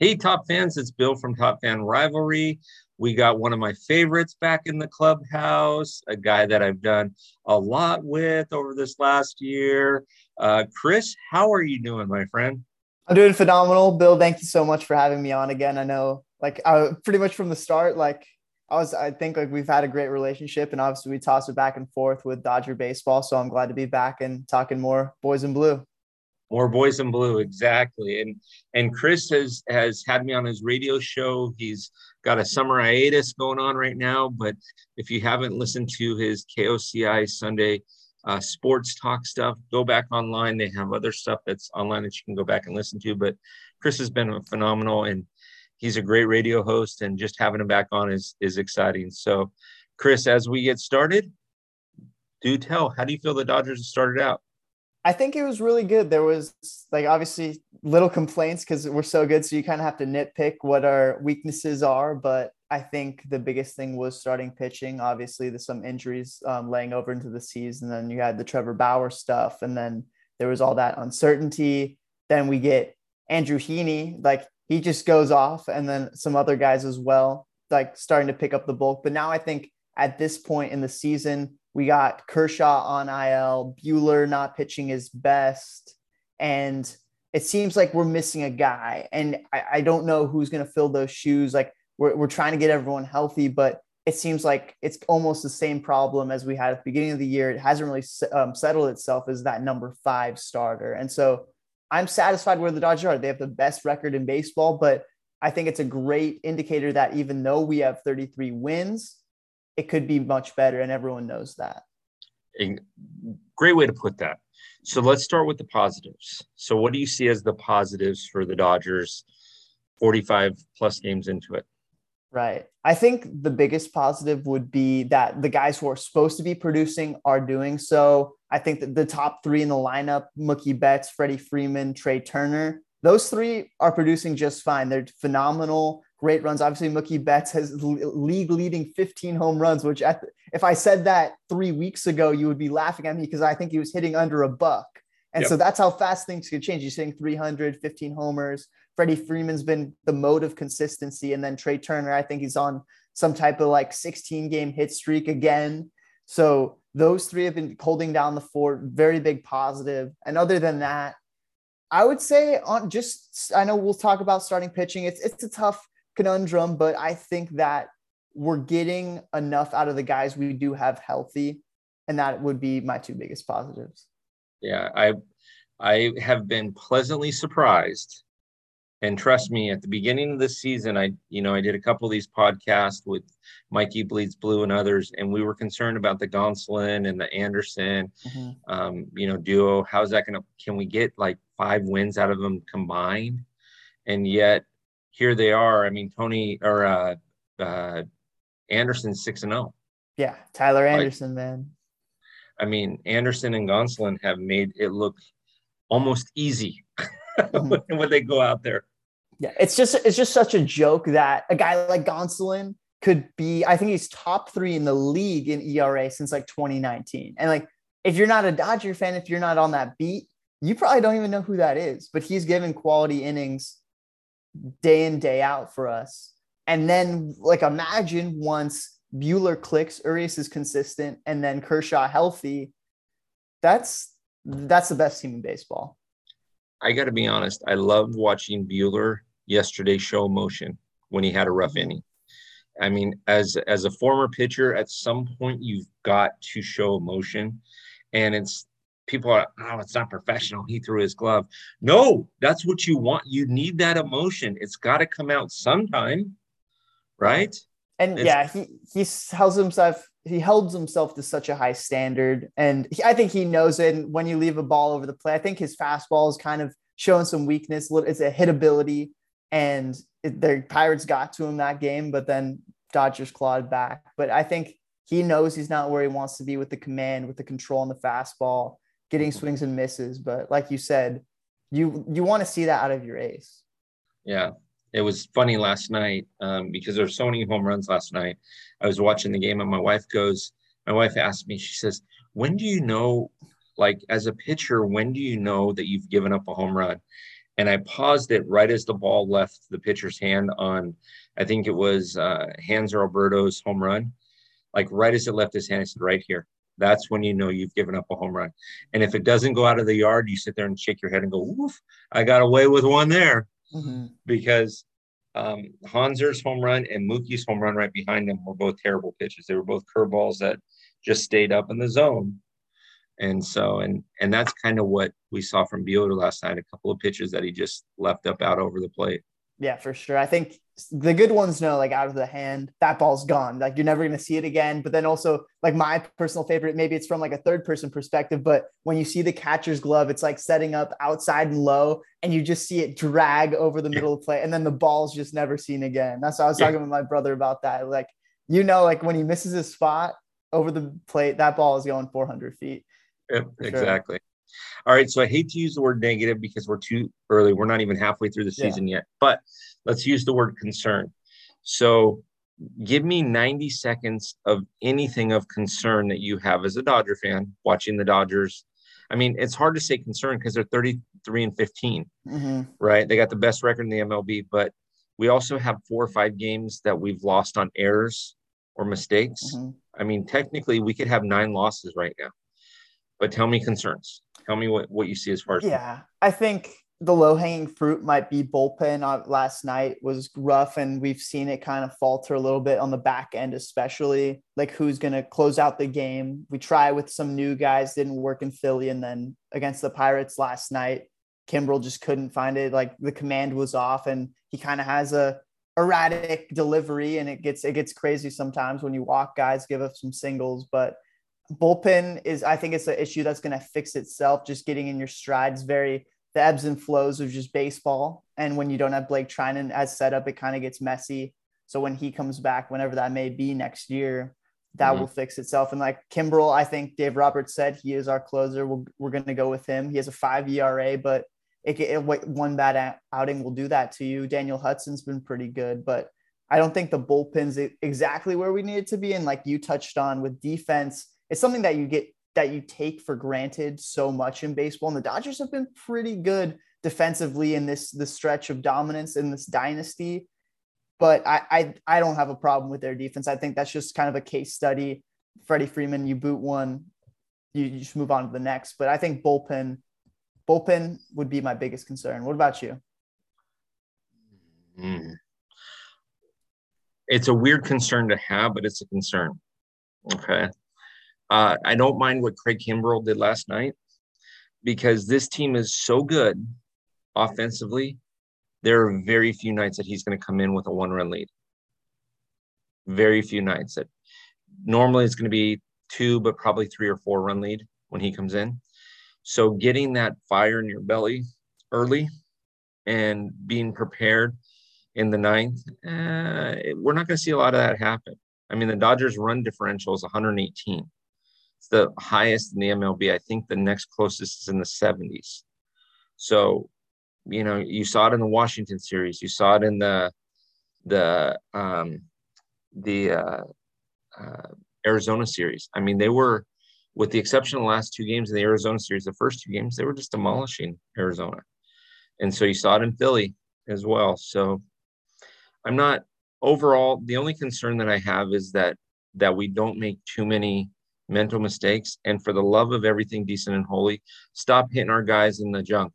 Hey, top fans, it's Bill from Top Fan Rivalry. We got one of my favorites back in the clubhouse, a guy that I've done a lot with over this last year. Uh, Chris, how are you doing, my friend? I'm doing phenomenal. Bill, thank you so much for having me on again. I know, like, I, pretty much from the start, like, I was, I think, like, we've had a great relationship, and obviously, we toss it back and forth with Dodger baseball. So I'm glad to be back and talking more boys in blue. More boys in blue, exactly. And and Chris has has had me on his radio show. He's got a summer hiatus going on right now, but if you haven't listened to his KOCI Sunday uh, sports talk stuff, go back online. They have other stuff that's online that you can go back and listen to. But Chris has been phenomenal, and he's a great radio host. And just having him back on is is exciting. So, Chris, as we get started, do tell. How do you feel the Dodgers have started out? I think it was really good. There was like obviously little complaints because we're so good. So you kind of have to nitpick what our weaknesses are. But I think the biggest thing was starting pitching. Obviously, there's some injuries um, laying over into the season. Then you had the Trevor Bauer stuff. And then there was all that uncertainty. Then we get Andrew Heaney. Like he just goes off. And then some other guys as well, like starting to pick up the bulk. But now I think at this point in the season, we got Kershaw on IL, Buehler not pitching his best. And it seems like we're missing a guy. And I, I don't know who's going to fill those shoes. Like we're, we're trying to get everyone healthy, but it seems like it's almost the same problem as we had at the beginning of the year. It hasn't really um, settled itself as that number five starter. And so I'm satisfied where the Dodgers are. They have the best record in baseball, but I think it's a great indicator that even though we have 33 wins, it could be much better, and everyone knows that. A great way to put that. So let's start with the positives. So, what do you see as the positives for the Dodgers 45 plus games into it? Right. I think the biggest positive would be that the guys who are supposed to be producing are doing so. I think that the top three in the lineup Mookie Betts, Freddie Freeman, Trea Turner those three are producing just fine. They're phenomenal great runs. Obviously, Mookie Betts has league leading 15 home runs, which the, if I said that three weeks ago, you would be laughing at me because I think he was hitting under a buck. And yep. so that's how fast things could change. He's hitting 300, 15 homers. Freddie Freeman's been the mode of consistency. And then Trea Turner, I think he's on some type of like 16 game hit streak again. So those three have been holding down the fort, very big positive. And other than that, I would say on just I know we'll talk about starting pitching. It's it's a tough conundrum, but I think that we're getting enough out of the guys we do have healthy, and that would be my two biggest positives. Yeah, I I have been pleasantly surprised. And trust me, at the beginning of the season, I you know I did a couple of these podcasts with Mikey Bleeds Blue and others, and we were concerned about the Gonsolin and the Anderson, mm-hmm. um, you know, duo. How's that going to? Can we get like five wins out of them combined? And yet, here they are. I mean, Tony or uh, uh, Anderson six and zero. Oh. Yeah, Tyler Anderson, like, man. I mean, Anderson and Gonsolin have made it look almost easy mm-hmm. when they go out there. Yeah, it's just it's just such a joke that a guy like Gonsolin could be. I think he's top three in the league in ERA since like 2019. And like, if you're not a Dodger fan, if you're not on that beat, you probably don't even know who that is. But he's given quality innings day in day out for us. And then like imagine once Buehler clicks, Urias is consistent, and then Kershaw healthy. That's that's the best team in baseball. I got to be honest. I loved watching Buehler yesterday show emotion when he had a rough inning. I mean, as as a former pitcher, at some point you've got to show emotion, and it's people are, oh, it's not professional. He threw his glove. No, that's what you want. You need that emotion. It's got to come out sometime, right? And it's, yeah, he he held himself he holds himself to such a high standard, and he, I think he knows it. And when you leave a ball over the plate, I think his fastball is kind of showing some weakness. It's a hitability, and it, the Pirates got to him that game, but then Dodgers clawed back. But I think he knows he's not where he wants to be with the command, with the control on the fastball getting swings and misses. But like you said, you you want to see that out of your ace. Yeah, it was funny last night um, because there were so many home runs last night. I was watching the game and my wife goes, my wife asked me, she says, "When do you know, like as a pitcher, when do you know that you've given up a home run?" and I paused it right as the ball left the pitcher's hand on, I think it was uh, Hanser Alberto's home run. Like right as it left his hand, I said, right here. That's when you know you've given up a home run. And if it doesn't go out of the yard, you sit there and shake your head and go, "Oof, I got away with one there," mm-hmm. because um, Hanser's home run and Mookie's home run right behind them were both terrible pitches. They were both curveballs that just stayed up in the zone. And so, and and that's kind of what we saw from Buehler last night. A couple of pitches that he just left up out over the plate. Yeah, for sure. I think the good ones know like out of the hand, that ball's gone. Like you're never going to see it again. But then also, like my personal favorite, maybe it's from like a third person perspective, but when you see the catcher's glove, it's like setting up outside and low, and you just see it drag over the middle of the play, and then the ball's just never seen again. That's what I was talking with my brother about that. Like, you know, like when he misses his spot over the plate, that ball is going 400 feet. Yep, exactly. All right. So I hate to use the word negative because we're too early. We're not even halfway through the season yeah. yet, but let's use the word concern. So give me 90 seconds of anything of concern that you have as a Dodger fan watching the Dodgers. I mean, it's hard to say concern because they're 33 and 15, mm-hmm. right? They got the best record in the MLB, but we also have four or five games that we've lost on errors or mistakes. Mm-hmm. I mean, technically, we could have nine losses right now. But tell me concerns. Tell me what, what you see as far as yeah. I think the low hanging fruit might be bullpen. Uh, last night was rough, and we've seen it kind of falter a little bit on the back end, especially like who's going to close out the game. We try with some new guys, didn't work in Philly, and then against the Pirates last night, Kimbrel just couldn't find it. Like the command was off, and he kind of has a erratic delivery, and it gets it gets crazy sometimes when you walk guys, give up some singles, but bullpen is I think it's an issue that's going to fix itself. Just getting in your strides, very the ebbs and flows of just baseball. And when you don't have Blake Treinen as set up, it kind of gets messy. So when he comes back, whenever that may be next year, that mm-hmm. will fix itself. And like Kimbrel, I think Dave Roberts said he is our closer. we we are going to go with him. He has a five ERA, but it, it, one bad outing will do that to you. Daniel Hudson's been pretty good, but I don't think the bullpen's exactly where we need it to be. And like you touched on with defense, it's something that you get that you take for granted so much in baseball. And the Dodgers have been pretty good defensively in this this stretch of dominance in this dynasty. But I, I I don't have a problem with their defense. I think that's just kind of a case study. Freddie Freeman, you boot one, you, you just move on to the next. But I think bullpen bullpen would be my biggest concern. What about you? Mm. It's a weird concern to have, but it's a concern. Okay. Uh, I don't mind what Craig Kimbrel did last night because this team is so good offensively. There are very few nights that he's going to come in with a one run lead. Very few nights that normally it's going to be two, but probably three or four run lead when he comes in. So getting that fire in your belly early and being prepared in the ninth, uh, we're not going to see a lot of that happen. I mean, the Dodgers' run differential is 118. It's the highest in the MLB. I think the next closest is in the 70s. So, you know, you saw it in the Washington series. You saw it in the the um, the uh, uh, Arizona series. I mean, they were, with the exception of the last two games in the Arizona series, the first two games they were just demolishing Arizona, and so you saw it in Philly as well. So, I'm not overall. The only concern that I have is that that we don't make too many mental mistakes. And for the love of everything decent and holy, stop hitting our guys in the junk.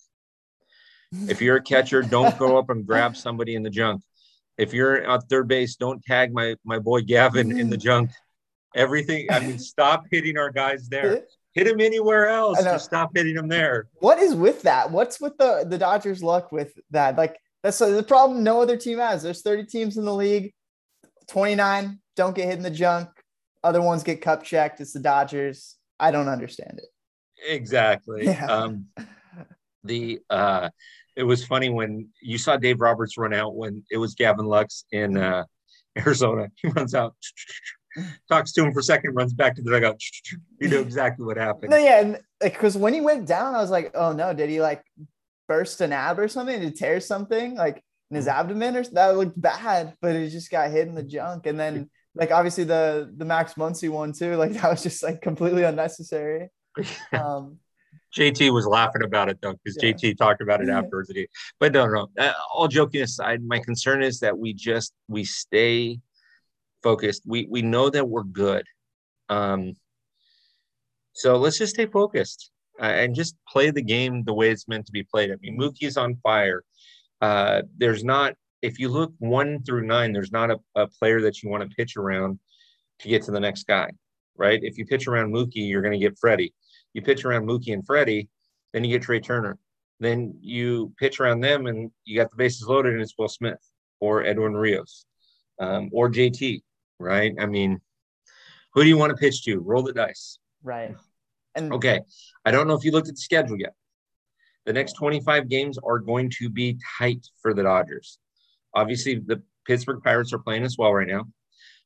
If you're a catcher, don't go up and grab somebody in the junk. If you're at third base, don't tag my my boy Gavin in the mm. junk. Everything. I mean, stop hitting our guys there. Hit him anywhere else. Uh, just stop hitting them there. What is with that? What's with the the Dodgers' luck with that? Like that's the problem. No other team has. There's 30 teams in the league. 29 don't get hit in the junk. Other ones get cup checked. It's the Dodgers. I don't understand it. Exactly. Yeah. Um, the uh, it was funny when you saw Dave Roberts run out when it was Gavin Lux in uh, Arizona. He runs out, talks to him for a second, runs back to the dugout. You know exactly what happened. No, yeah, and because when he went down, I was like, oh no, did he like burst an ab or something? Did he tear something like in his mm. abdomen or that looked bad? But he just got hit in the junk, and then like obviously the the Max Muncy one too. Like that was just like completely unnecessary. Um, JT was laughing about it though, because yeah. JT talked about it afterwards. But no, no. Uh, all joking aside, my concern is that we just we stay focused. We we know that we're good. Um, so let's just stay focused uh, and just play the game the way it's meant to be played. I mean, Mookie's on fire. Uh, there's not, if you look one through nine, there's not a, a player that you want to pitch around to get to the next guy, right? If you pitch around Mookie, you're going to get Freddie. You pitch around Mookie and Freddie, then you get Trea Turner. Then you pitch around them and you got the bases loaded and it's Will Smith or Edwin Rios um, or JT, right? I mean, who do you want to pitch to? Roll the dice. Right. And okay. I don't know if you looked at the schedule yet. The next 25 games are going to be tight for the Dodgers. Obviously, the Pittsburgh Pirates are playing as well right now,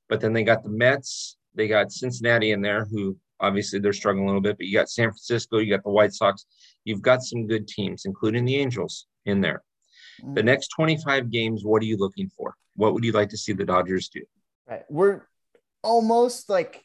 but then they got the Mets, they got Cincinnati in there, who obviously they're struggling a little bit, but you got San Francisco, you got the White Sox, you've got some good teams, including the Angels in there. Mm-hmm. The next 25 games, what are you looking for? What would you like to see the Dodgers do? Right. We're almost like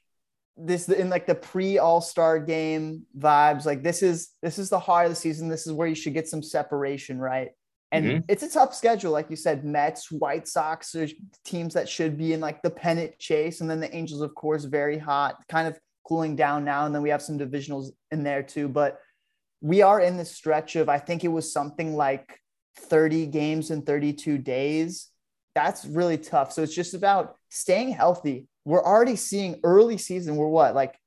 this in like the pre All Star game vibes. Like this is this is the heart of the season. This is where you should get some separation, right? And mm-hmm. it's a tough schedule, like you said. Mets, White Sox, there's teams that should be in like the pennant chase, and then the Angels, of course, very hot, kind of cooling down now. And then we have some divisionals in there too. But we are in this stretch of I think it was something like 30 games in 32 days. That's really tough. So it's just about staying healthy we're already seeing early season. We're what, like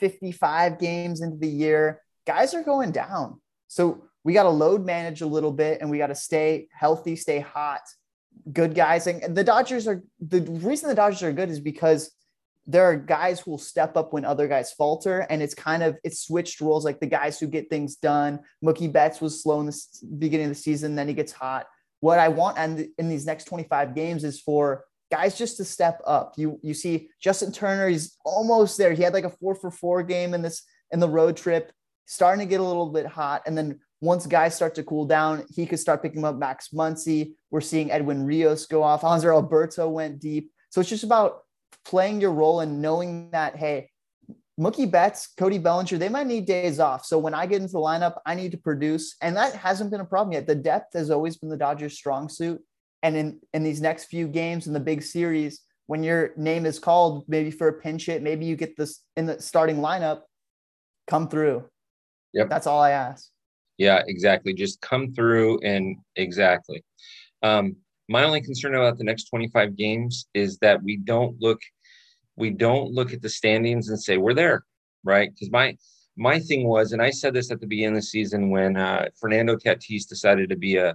55 games into the year? Guys are going down. So we got to load manage a little bit and we got to stay healthy, stay hot. Good guys. And the Dodgers are the reason the Dodgers are good is because there are guys who will step up when other guys falter. And it's kind of it's switched roles like the guys who get things done. Mookie Betts was slow in the beginning of the season, then he gets hot. What I want and in these next 25 games is for guys just to step up. You you see Justin Turner, he's almost there. He had like a four for four game in this in the road trip, starting to get a little bit hot. And then once guys start to cool down, he could start picking up Max Muncy. We're seeing Edwin Rios go off. Hanser Alberto went deep. So it's just about playing your role and knowing that, hey, Mookie Betts, Cody Bellinger, they might need days off. So when I get into the lineup, I need to produce. And that hasn't been a problem yet. The depth has always been the Dodgers' strong suit. And in, in these next few games in the big series, when your name is called, maybe for a pinch hit, maybe you get this in the starting lineup, come through. Yep. That's all I ask. Yeah, exactly. Just come through and exactly. Um, my only concern about the next 25 games is that we don't look we don't look at the standings and say we're there, right? Because my my thing was, and I said this at the beginning of the season when uh, Fernando Tatis decided to be a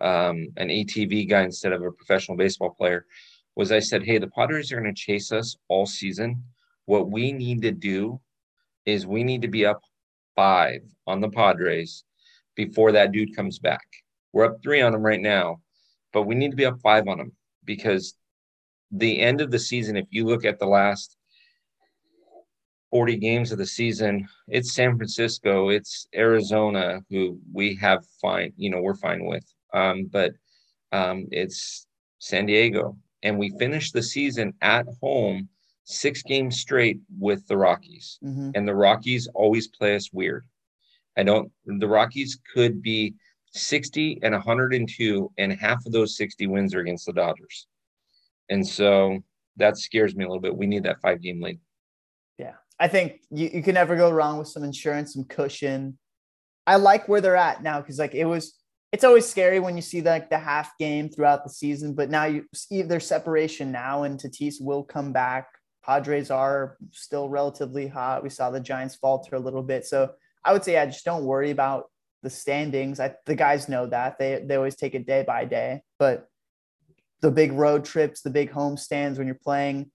um, an ATV guy instead of a professional baseball player, was I said, hey, the Padres are going to chase us all season. What we need to do is we need to be up five on the Padres before that dude comes back. We're up three on them right now, but we need to be up five on them because the end of the season, if you look at the last 40 games of the season, it's San Francisco, it's Arizona, who we have fine, you know, we're fine with um, but um, it's San Diego. And we finished the season at home six games straight with the Rockies. Mm-hmm. And the Rockies always play us weird. I don't, the Rockies could be 60 and 102, and half of those 60 wins are against the Dodgers. And so that scares me a little bit. We need that five game lead. Yeah. I think you, you can never go wrong with some insurance, some cushion. I like where they're at now because, like, it was it's always scary when you see like the half game throughout the season, but now you see their separation now, and Tatis will come back. Padres are still relatively hot. We saw the Giants falter a little bit, so I would say, yeah, just don't worry about the standings. I, the guys know that they they always take it day by day, but the big road trips, the big home stands when you're playing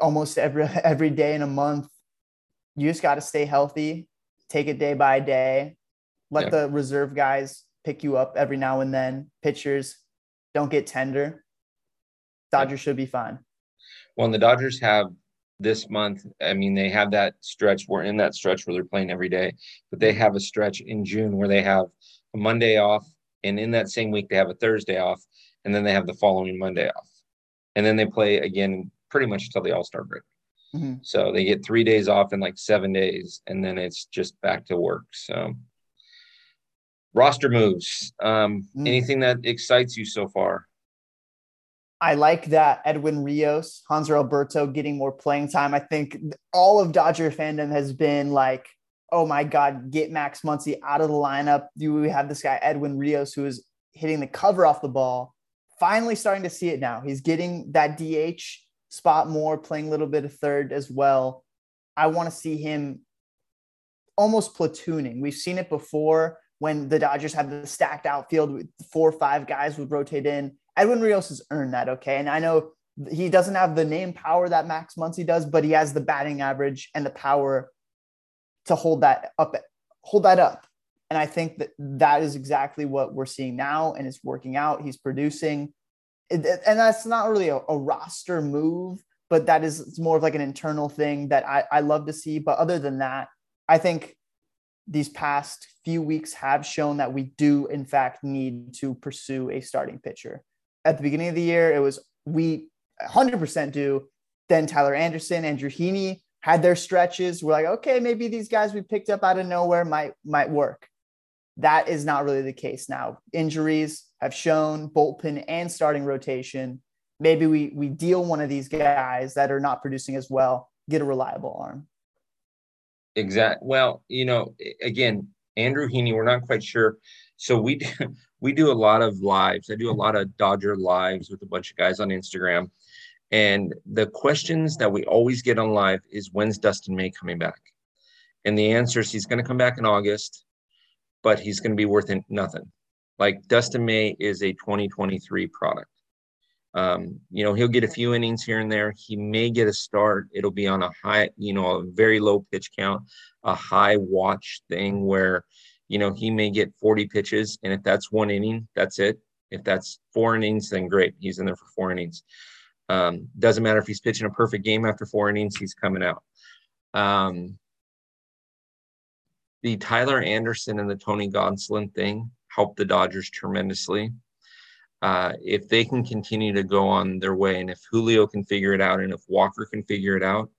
almost every every day in a month, you just got to stay healthy, take it day by day, let yeah. the reserve guys pick you up every now and then. Pitchers don't get tender. Dodgers should be fine. Well, and the Dodgers have this month. I mean, they have that stretch. We're in that stretch where they're playing every day, but they have a stretch in June where they have a Monday off, and in that same week they have a Thursday off, and then they have the following Monday off, and then they play again pretty much until the All Star break. Mm-hmm. So they get three days off in like seven days, and then it's just back to work. So roster moves. Um, mm. Anything that excites you so far? I like that Edwin Rios, Hanser Alberto getting more playing time. I think all of Dodger fandom has been like, oh my God, get Max Muncy out of the lineup. We have this guy, Edwin Rios, who is hitting the cover off the ball? Finally starting to see it now. He's getting that DH spot more, playing a little bit of third as well. I want to see him almost platooning. We've seen it before when the Dodgers had the stacked outfield with four or five guys would rotate in. Edwin Rios has earned that, okay? And I know he doesn't have the name power that Max Muncy does, but he has the batting average and the power to hold that up, hold that up. And I think that that is exactly what we're seeing now, and it's working out. He's producing, and that's not really a, a roster move, but that is it's more of like an internal thing that I, I love to see. But other than that, I think these past few weeks have shown that we do, in fact, need to pursue a starting pitcher. At the beginning of the year, it was we 100% do. Then Tyler Anderson, Andrew Heaney had their stretches. We're like, okay, maybe these guys we picked up out of nowhere might might work. That is not really the case now. Injuries have shown bullpen and starting rotation. Maybe we we deal one of these guys that are not producing as well, get a reliable arm. Exact. Well, you know, again, Andrew Heaney, we're not quite sure. So we we do a lot of lives. I do a lot of Dodger lives with a bunch of guys on Instagram. And the questions that we always get on live is when's Dustin May coming back? And the answer is he's going to come back in August, but he's going to be worth nothing. Like Dustin May is a 2023 product. Um, you know, he'll get a few innings here and there. He may get a start. It'll be on a high, you know, a very low pitch count, a high watch thing where, you know, he may get 40 pitches. And if that's one inning, that's it. If that's four innings, then great. He's in there for four innings. Um, doesn't matter if he's pitching a perfect game after four innings, he's coming out. Um, the Tyler Anderson and the Tony Gonsolin thing helped the Dodgers tremendously uh, if they can continue to go on their way and if Julio can figure it out and if Walker can figure it out,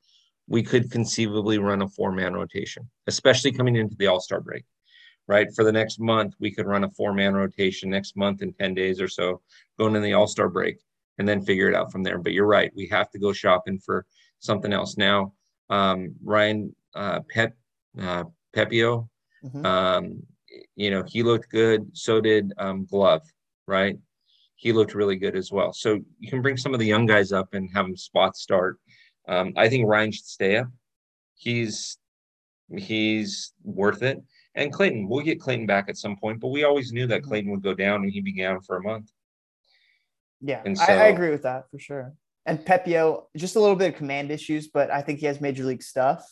we could conceivably run a four man rotation, especially coming into the All Star break, right? For the next month, we could run a four man rotation next month in 10 days or so, going in the All Star break and then figure it out from there. But you're right, we have to go shopping for something else. Now, um, Ryan uh, Pep, uh, Pepiot, mm-hmm. um, you know, he looked good. So did um, Grove, right? he looked really good as well. So you can bring some of the young guys up and have them spot start. Um, I think Ryan should stay up. He's he's worth it. And Clayton, we'll get Clayton back at some point, but we always knew that mm-hmm. Clayton would go down and he began for a month. Yeah, so, I, I, agree with that for sure. And Pepiot, just a little bit of command issues, but I think he has major league stuff.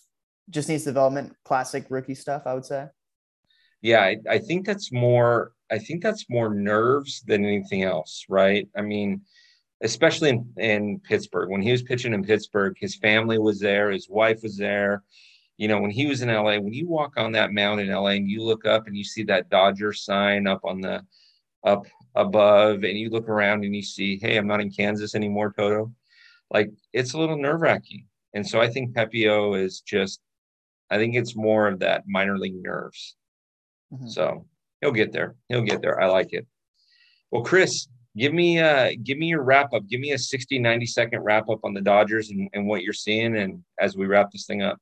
Just needs development, classic rookie stuff, I would say. Yeah, I, I think that's more I think that's more nerves than anything else, right? I mean, especially in, in Pittsburgh. When he was pitching in Pittsburgh, his family was there, his wife was there. You know, when he was in LA, when you walk on that mound in LA and you look up and you see that Dodger sign up on the up above, and you look around and you see, hey, I'm not in Kansas anymore, Toto. Like it's a little nerve wracking. And so I think Pepiot is just, I think it's more of that minor league nerves. Mm-hmm. So he'll get there. He'll get there. I like it. Well, Chris, give me uh give me your wrap up. Give me a 60, 90 second wrap up on the Dodgers and, and what you're seeing and as we wrap this thing up.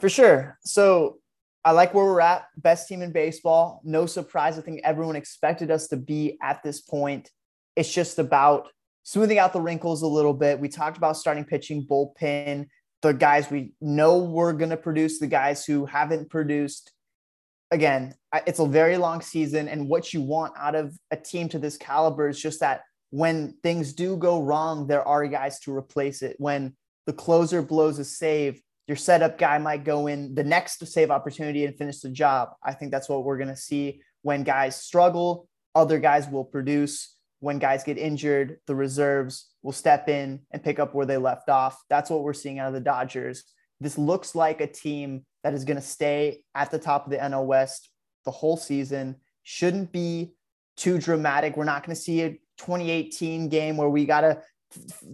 For sure. So I like where we're at. Best team in baseball. No surprise. I think everyone expected us to be at this point. It's just about smoothing out the wrinkles a little bit. We talked about starting pitching, bullpen, the guys we know we're going to produce, the guys who haven't produced again, it's a very long season. And what you want out of a team to this caliber is just that when things do go wrong, there are guys to replace it. When the closer blows a save, your setup guy might go in the next save opportunity and finish the job. I think that's what we're going to see when guys struggle, other guys will produce. When guys get injured, the reserves will step in and pick up where they left off. That's what we're seeing out of the Dodgers. This looks like a team that is going to stay at the top of the NL West the whole season. Shouldn't be too dramatic. We're not going to see a 2018 game where we got to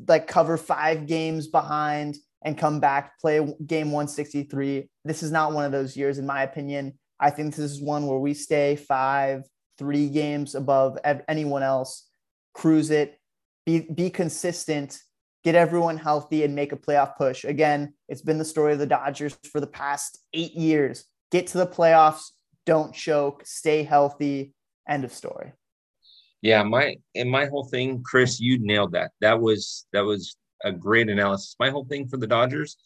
like cover five games behind and come back, play game 163. This is not one of those years, in my opinion. I think this is one where we stay five, three games above anyone else, cruise it, be, be consistent, get everyone healthy, and make a playoff push. Again, it's been the story of the Dodgers for the past eight years. Get to the playoffs, don't choke, stay healthy. End of story. Yeah, my and my whole thing, Chris, you nailed that. That was that was a great analysis. My whole thing for the Dodgers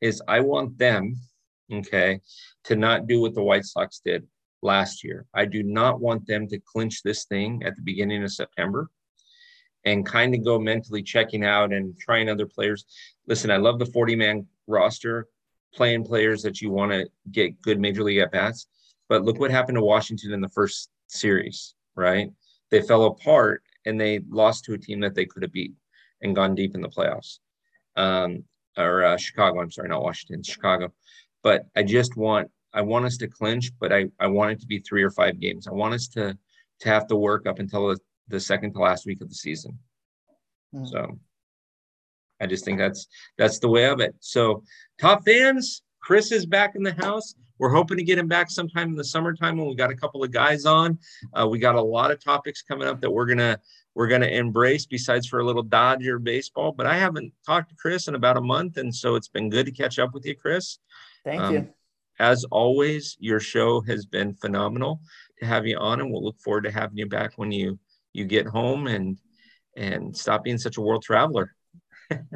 is I want them, okay, to not do what the White Sox did last year. I do not want them to clinch this thing at the beginning of September and kind of go mentally checking out and trying other players. Listen, I love the 40 man roster, playing players that you want to get good major league at bats. But look what happened to Washington in the first series, right? They fell apart and they lost to a team that they could have beat and gone deep in the playoffs. Um, or uh, Chicago, I'm sorry, not Washington, Chicago. But I just want I want us to clinch, but I, I want it to be three or five games. I want us to to have to work up until the, the second to last week of the season. Mm. So I just think that's that's the way of it. So top fans, Chris is back in the house. We're hoping to get him back sometime in the summertime when we got a couple of guys on. Uh, we got a lot of topics coming up that we're gonna we're gonna embrace besides for a little Dodger baseball. But I haven't talked to Chris in about a month, and so it's been good to catch up with you, Chris. Thank um, you. As always, your show has been phenomenal to have you on, and we'll look forward to having you back when you you get home and and stop being such a world traveler.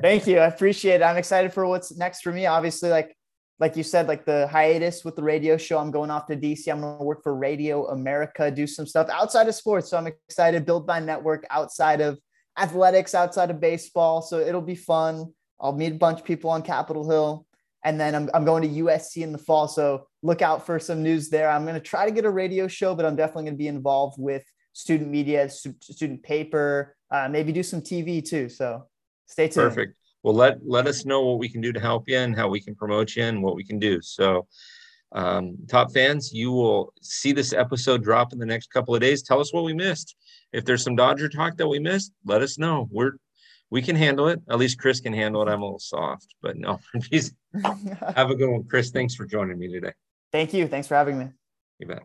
Thank you. I appreciate it. I'm excited for what's next for me. Obviously, like like you said, like the hiatus with the radio show, I'm going off to DC. I'm going to work for Radio America, do some stuff outside of sports. So I'm excited, build my network outside of athletics, outside of baseball. So it'll be fun. I'll meet a bunch of people on Capitol Hill. And then I'm, I'm going to USC in the fall. So look out for some news there. I'm going to try to get a radio show, but I'm definitely going to be involved with student media, student paper, uh, maybe do some TV too. So stay tuned. Perfect well let let us know what we can do to help you and how we can promote you and what we can do. So um, top fans you will see this episode drop in the next couple of days. Tell us what we missed. If there's some dodger talk that we missed let us know. We're we can handle it. At least chris can handle it. I'm a little soft but no have a good one. Chris thanks for joining me today. Thank you. Thanks for having me. You bet